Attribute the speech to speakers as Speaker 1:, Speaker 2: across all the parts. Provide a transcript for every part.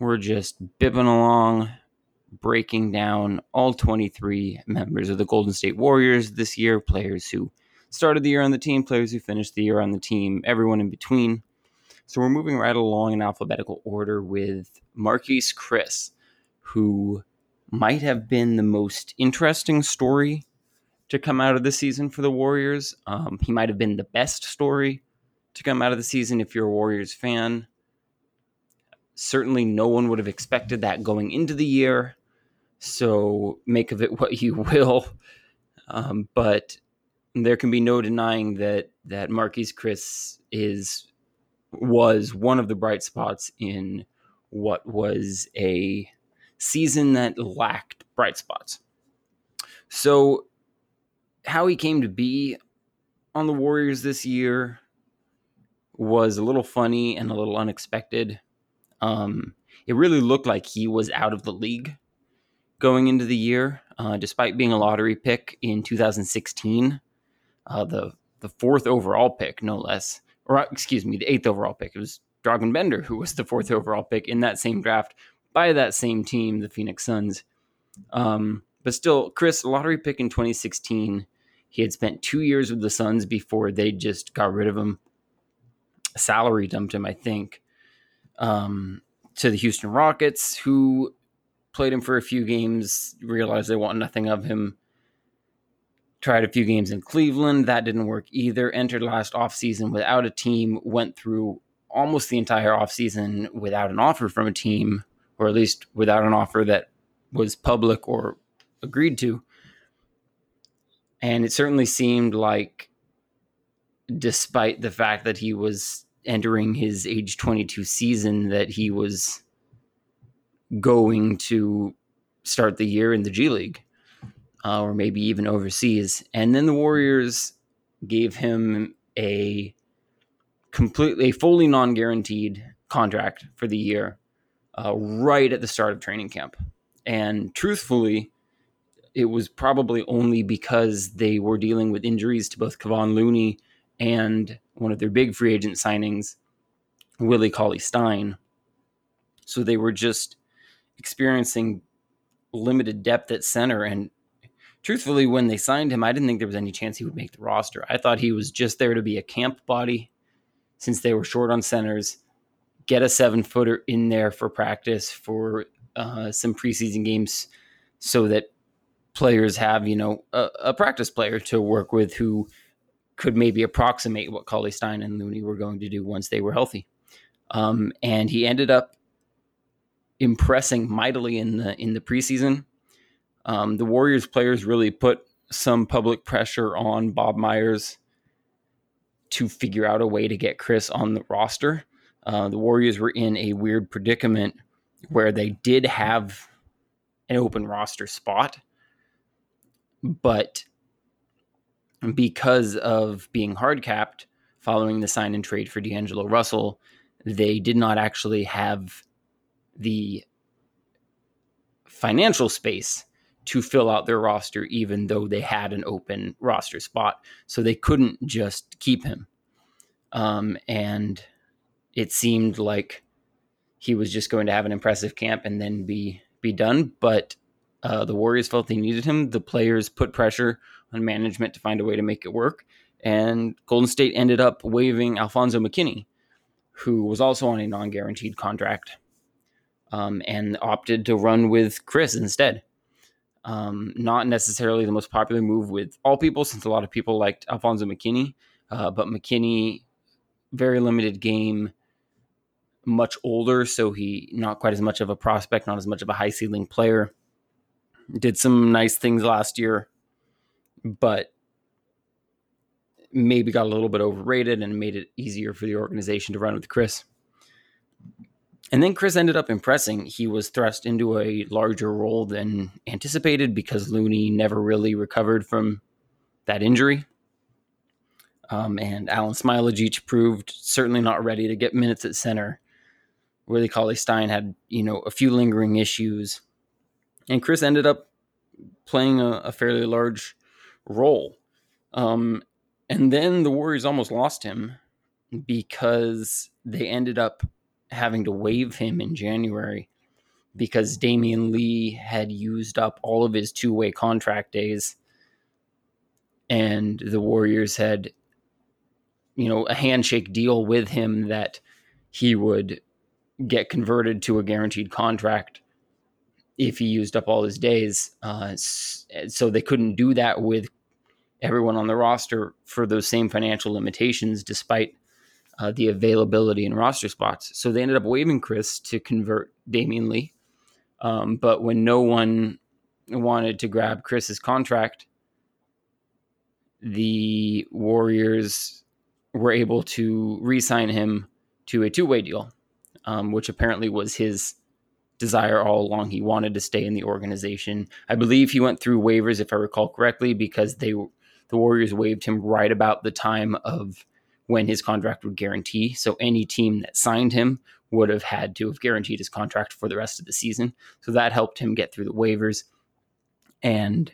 Speaker 1: We're just bibbing along, breaking down all 23 members of the Golden State Warriors this year, players who started the year on the team, players who finished the year on the team, everyone in between. So we're moving right along in alphabetical order with Marquese Chriss, who might have been the most interesting story to come out of the season for the Warriors. Um, he might have been the best story to come out of the season if you're a Warriors fan. Certainly, no one would have expected that going into the year. So make of it what you will. Um, but there can be no denying that that Marquese Chriss is was one of the bright spots in what was a season that lacked bright spots. So how he came to be on the Warriors this year was a little funny and a little unexpected. Um, it really looked like he was out of the league going into the year, uh, despite being a lottery pick in 2016, uh, the the fourth overall pick, no less, or excuse me, the eighth overall pick. It was Dragan Bender who was the fourth overall pick in that same draft by that same team, the Phoenix Suns. Um, but still, Chriss, lottery pick in 2016. He had spent two years with the Suns before they just got rid of him. Salary dumped him, I think, um, to the Houston Rockets, who played him for a few games, realized they want nothing of him. Tried a few games in Cleveland. That didn't work either. Entered last offseason without a team, went through almost the entire offseason without an offer from a team, or at least without an offer that was public or agreed to. And it certainly seemed like, despite the fact that he was entering his age 22 season, that he was going to start the year in the G League uh, or maybe even overseas. And then the Warriors gave him a completely, fully non guaranteed contract for the year uh, right at the start of training camp. And truthfully, it was probably only because they were dealing with injuries to both Kevon Looney and one of their big free agent signings, Willie Cauley Stein. So they were just experiencing limited depth at center. And truthfully, when they signed him, I didn't think there was any chance he would make the roster. I thought he was just there to be a camp body since they were short on centers, get a seven footer in there for practice for uh, some preseason games so that players have, you know, a, a, practice player to work with who could maybe approximate what Cauley Stein and Looney were going to do once they were healthy. Um, and he ended up impressing mightily in the in the preseason. Um, the Warriors players really put some public pressure on Bob Myers to figure out a way to get Chriss on the roster. Uh, the Warriors were in a weird predicament where they did have an open roster spot, but because of being hard capped following the sign and trade for D'Angelo Russell, they did not actually have the financial space to fill out their roster, even though they had an open roster spot. So they couldn't just keep him. Um, and it seemed like he was just going to have an impressive camp and then be be done. But uh, the Warriors felt they needed him. The players put pressure on management to find a way to make it work. And Golden State ended up waiving Alfonzo McKinnie, who was also on a non guaranteed contract, um, and opted to run with Chriss instead. Um, not necessarily the most popular move with all people, since a lot of people liked Alfonzo McKinnie, uh, but McKinnie, very limited game, much older, so he not quite as much of a prospect, not as much of a high ceiling player. Did some nice things last year, but maybe got a little bit overrated and made it easier for the organization to run with Chriss. And then Chriss ended up impressing. He was thrust into a larger role than anticipated because Looney never really recovered from that injury. Um, and Alen Smailagic proved certainly not ready to get minutes at center. Willie Cauley Stein had, you know, a few lingering issues. And Chriss ended up playing a, a fairly large role. Um, and then the Warriors almost lost him because they ended up having to waive him in January because Damion Lee had used up all of his two way contract days. And the Warriors had, you know, a handshake deal with him that he would get converted to a guaranteed contract if he used up all his days. Uh, so they couldn't do that with everyone on the roster for those same financial limitations, despite uh, the availability in roster spots. So they ended up waiving Chriss to convert Damion Lee. Um, but when no one wanted to grab Chriss's contract, the Warriors were able to re sign him to a two way deal, um, which apparently was his desire all along. He wanted to stay in the organization. I believe he went through waivers, if I recall correctly, because they the Warriors waived him right about the time of when his contract would guarantee. So any team that signed him would have had to have guaranteed his contract for the rest of the season. So that helped him get through the waivers, and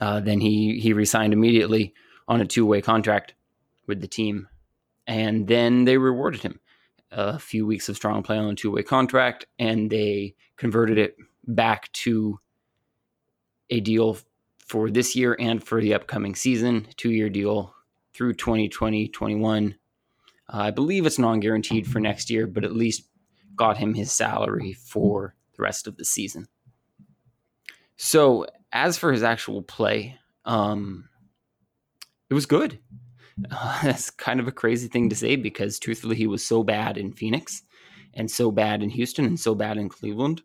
Speaker 1: uh, then he he resigned immediately on a two way contract with the team, and then they rewarded him a few weeks of strong play on a two way contract, and they converted it back to a deal for this year and for the upcoming season, two year deal through 2020 21. Uh, I believe it's non guaranteed for next year, but at least got him his salary for the rest of the season. So, as for his actual play, um, it was good. Uh, that's kind of a crazy thing to say because, truthfully, he was so bad in Phoenix and so bad in Houston and so bad in Cleveland.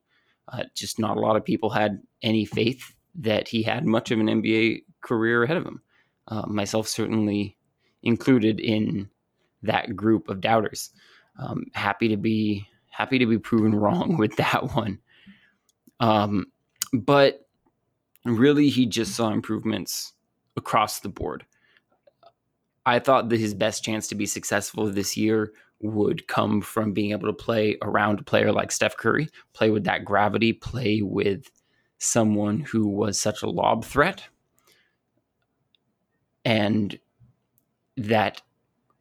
Speaker 1: Uh, just not a lot of people had any faith that he had much of an NBA career ahead of him. Uh, myself certainly included in that group of doubters. Um, happy to be happy to be proven wrong with that one. Um, but really, he just saw improvements across the board. I thought that his best chance to be successful this year would come from being able to play around a player like Steph Curry, play with that gravity, play with someone who was such a lob threat and that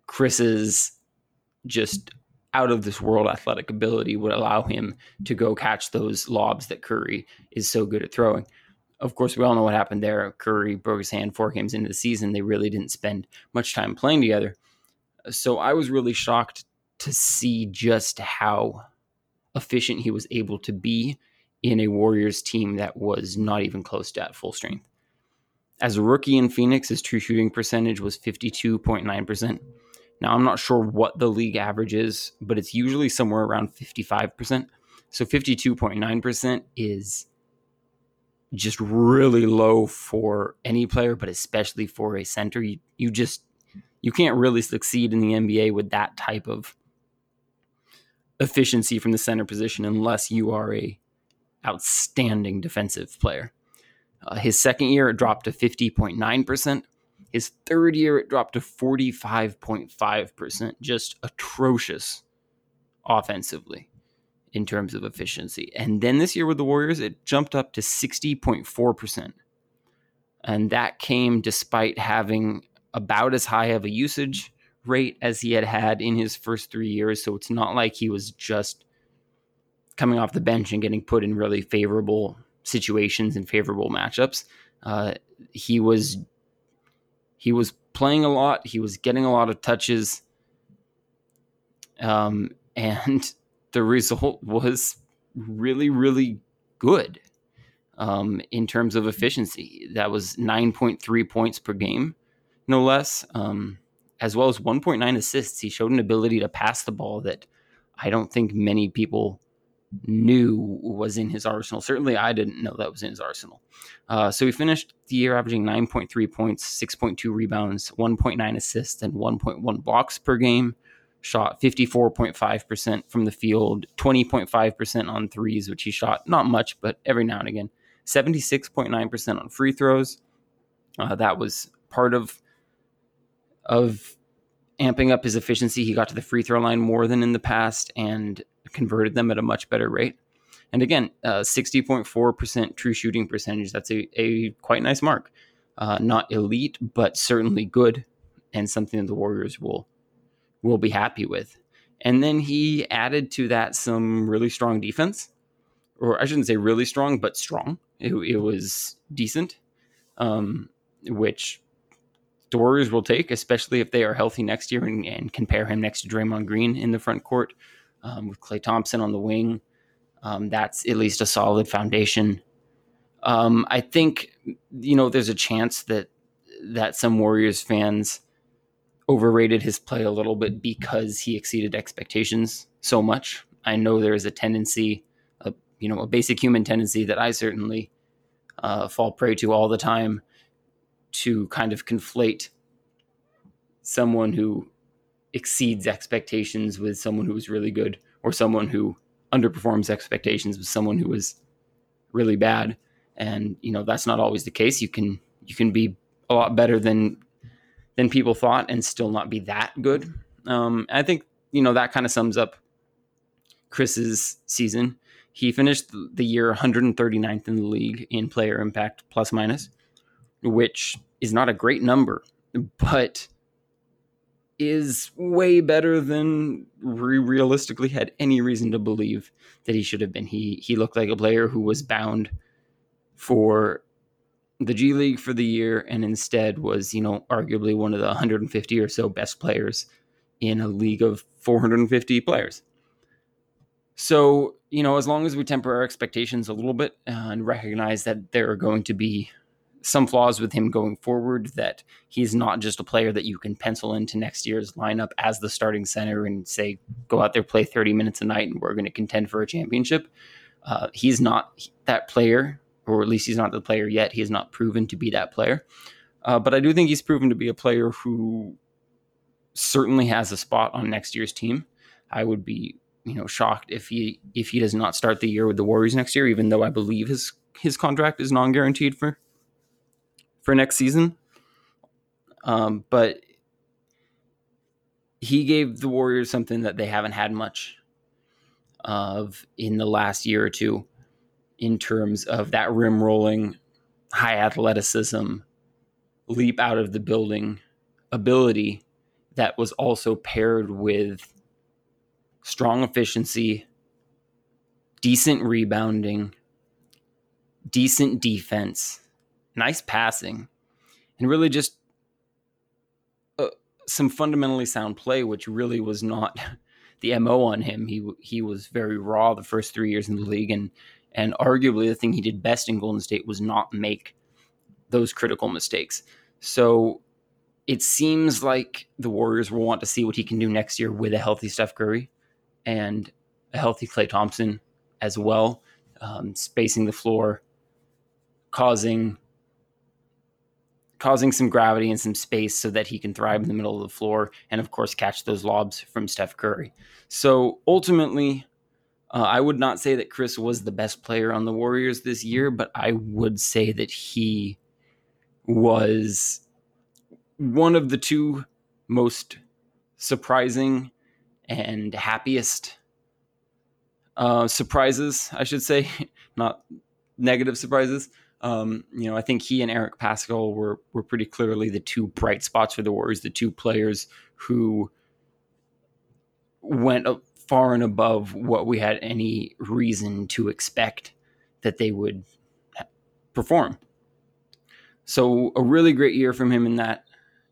Speaker 1: Chriss's just out of this world athletic ability would allow him to go catch those lobs that Curry is so good at throwing. Of course, we all know what happened there. Curry broke his hand four games into the season. They really didn't spend much time playing together. So I was really shocked to see just how efficient he was able to be in a Warriors team that was not even close to at full strength. As a rookie in Phoenix, his true shooting percentage was 52.9%. Now, I'm not sure what the league average is, but it's usually somewhere around 55%. So 52.9% is just really low for any player, but especially for a center. You, you just you can't really succeed in the NBA with that type of efficiency from the center position unless you are a outstanding defensive player. Uh, his second year, it dropped to 50.9%. His third year, it dropped to 45.5%. Just atrocious offensively in terms of efficiency. And then this year with the Warriors, it jumped up to 60.4%. And that came despite having about as high of a usage rate as he had had in his first three years. So it's not like he was just coming off the bench and getting put in really favorable situations and favorable matchups. Uh, he was he was playing a lot. He was getting a lot of touches, um, and the result was really really good um, in terms of efficiency. That was nine point three points per game, no less, um, as well as one point nine assists. He showed an ability to pass the ball that I don't think many people knew was in his arsenal. Certainly, I didn't know that was in his arsenal. Uh, so he finished the year averaging 9.3 points, 6.2 rebounds, 1.9 assists, and 1.1 blocks per game. Shot 54.5% from the field, 20.5% on threes, which he shot not much, but every now and again. 76.9% on free throws. Uh, that was part of of amping up his efficiency. He got to the free throw line more than in the past and converted them at a much better rate. And again, uh, 60.4% true shooting percentage. That's a, a quite nice mark. Uh, not elite, but certainly good and something that the Warriors will will be happy with. And then he added to that some really strong defense, or I shouldn't say really strong, but strong. It, it was decent, um, which the Warriors will take, especially if they are healthy next year and, and pair him next to Draymond Green in the front court um, with Klay Thompson on the wing. Um, that's at least a solid foundation. Um, I think you know there's a chance that that some Warriors fans overrated his play a little bit because he exceeded expectations so much. I know there is a tendency, a, you know, a basic human tendency that I certainly uh, fall prey to all the time to kind of conflate someone who exceeds expectations with someone who is really good or someone who underperforms expectations with someone who is really bad and you know that's not always the case you can you can be a lot better than than people thought and still not be that good um, i think you know that kind of sums up chriss's season he finished the year 139th in the league in player impact plus minus which is not a great number but is way better than we realistically had any reason to believe that he should have been. He he looked like a player who was bound for the G League for the year and instead was, you know, arguably one of the 150 or so best players in a league of 450 players. So, you know, as long as we temper our expectations a little bit and recognize that there are going to be some flaws with him going forward that he's not just a player that you can pencil into next year's lineup as the starting center and say go out there play 30 minutes a night and we're going to contend for a championship uh, he's not that player or at least he's not the player yet. He has not proven to be that player. Uh, but i do think he's proven to be a player who certainly has a spot on next year's team. I would be you know shocked if he if he does not start the year with the warriors next year even though i believe his his contract is non-guaranteed for for next season. Um, but he gave the Warriors something that they haven't had much of in the last year or two in terms of that rim rolling, high athleticism, leap out of the building ability that was also paired with strong efficiency, decent rebounding, decent defense nice passing, and really just uh, some fundamentally sound play, which really was not the mo on him. He he was very raw the first three years in the league, and and arguably the thing he did best in Golden State was not make those critical mistakes. So it seems like the Warriors will want to see what he can do next year with a healthy Steph Curry and a healthy Klay Thompson as well, um, spacing the floor, causing causing some gravity and some space so that he can thrive in the middle of the floor and of course catch those lobs from Steph Curry. So ultimately uh, I would not say that Chriss was the best player on the Warriors this year, but I would say that he was one of the two most surprising and happiest uh, surprises, I should say, not negative surprises. Um, you know, I think he and Eric Paschall were were pretty clearly the two bright spots for the Warriors, the two players who went far and above what we had any reason to expect that they would perform. So a really great year from him in that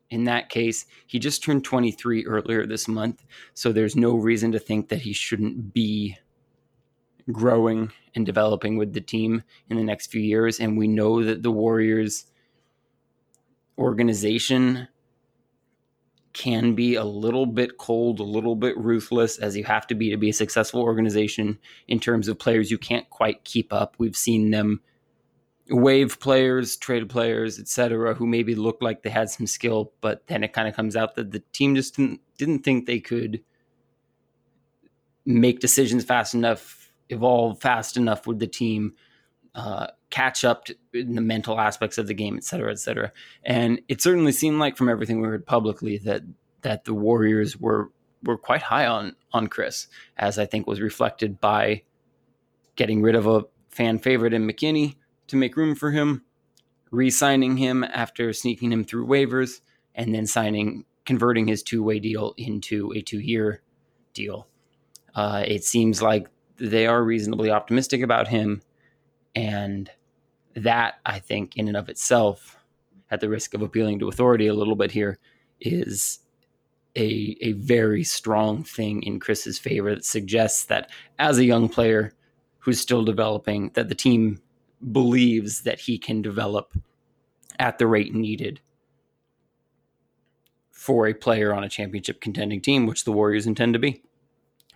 Speaker 1: in that case. He just turned 23 earlier this month, so there's no reason to think that he shouldn't be growing and developing with the team in the next few years. And we know that the Warriors organization can be a little bit cold, a little bit ruthless, as you have to be to be a successful organization in terms of players you can't quite keep up. We've seen them wave players, trade players, etc., who maybe looked like they had some skill, but then it kind of comes out that the team just didn't, didn't think they could make decisions fast enough, evolve fast enough with the team, uh, catch up to, in the mental aspects of the game, et cetera, et cetera. And it certainly seemed like from everything we heard publicly that that the Warriors were were quite high on on Chriss, as I think was reflected by getting rid of a fan favorite in McKinnie to make room for him, re-signing him after sneaking him through waivers, and then signing converting his two-way deal into a two-year deal. Uh, it seems like they are reasonably optimistic about him and that, I think, in and of itself, at the risk of appealing to authority a little bit here, is a, a very strong thing in Chriss's favor that suggests that as a young player who's still developing, that the team believes that he can develop at the rate needed for a player on a championship contending team, which the Warriors intend to be.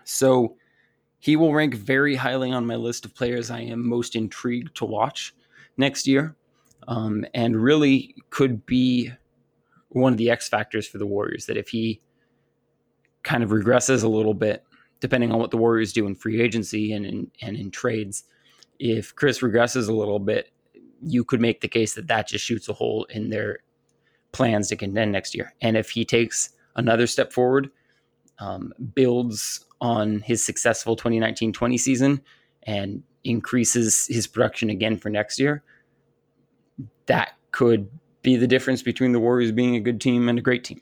Speaker 1: So he will rank very highly on my list of players I am most intrigued to watch next year, um, and really could be one of the X factors for the Warriors. That if he kind of regresses a little bit, depending on what the Warriors do in free agency and in, and in trades, if Chriss regresses a little bit, you could make the case that that just shoots a hole in their plans to contend next year. And if he takes another step forward, um, builds on his successful 2019 20 season and increases his production again for next year, that could be the difference between the Warriors being a good team and a great team.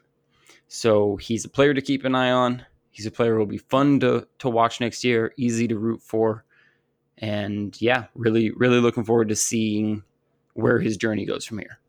Speaker 1: So he's a player to keep an eye on. He's a player who will be fun to, to watch next year, easy to root for. And yeah, really, really looking forward to seeing where his journey goes from here.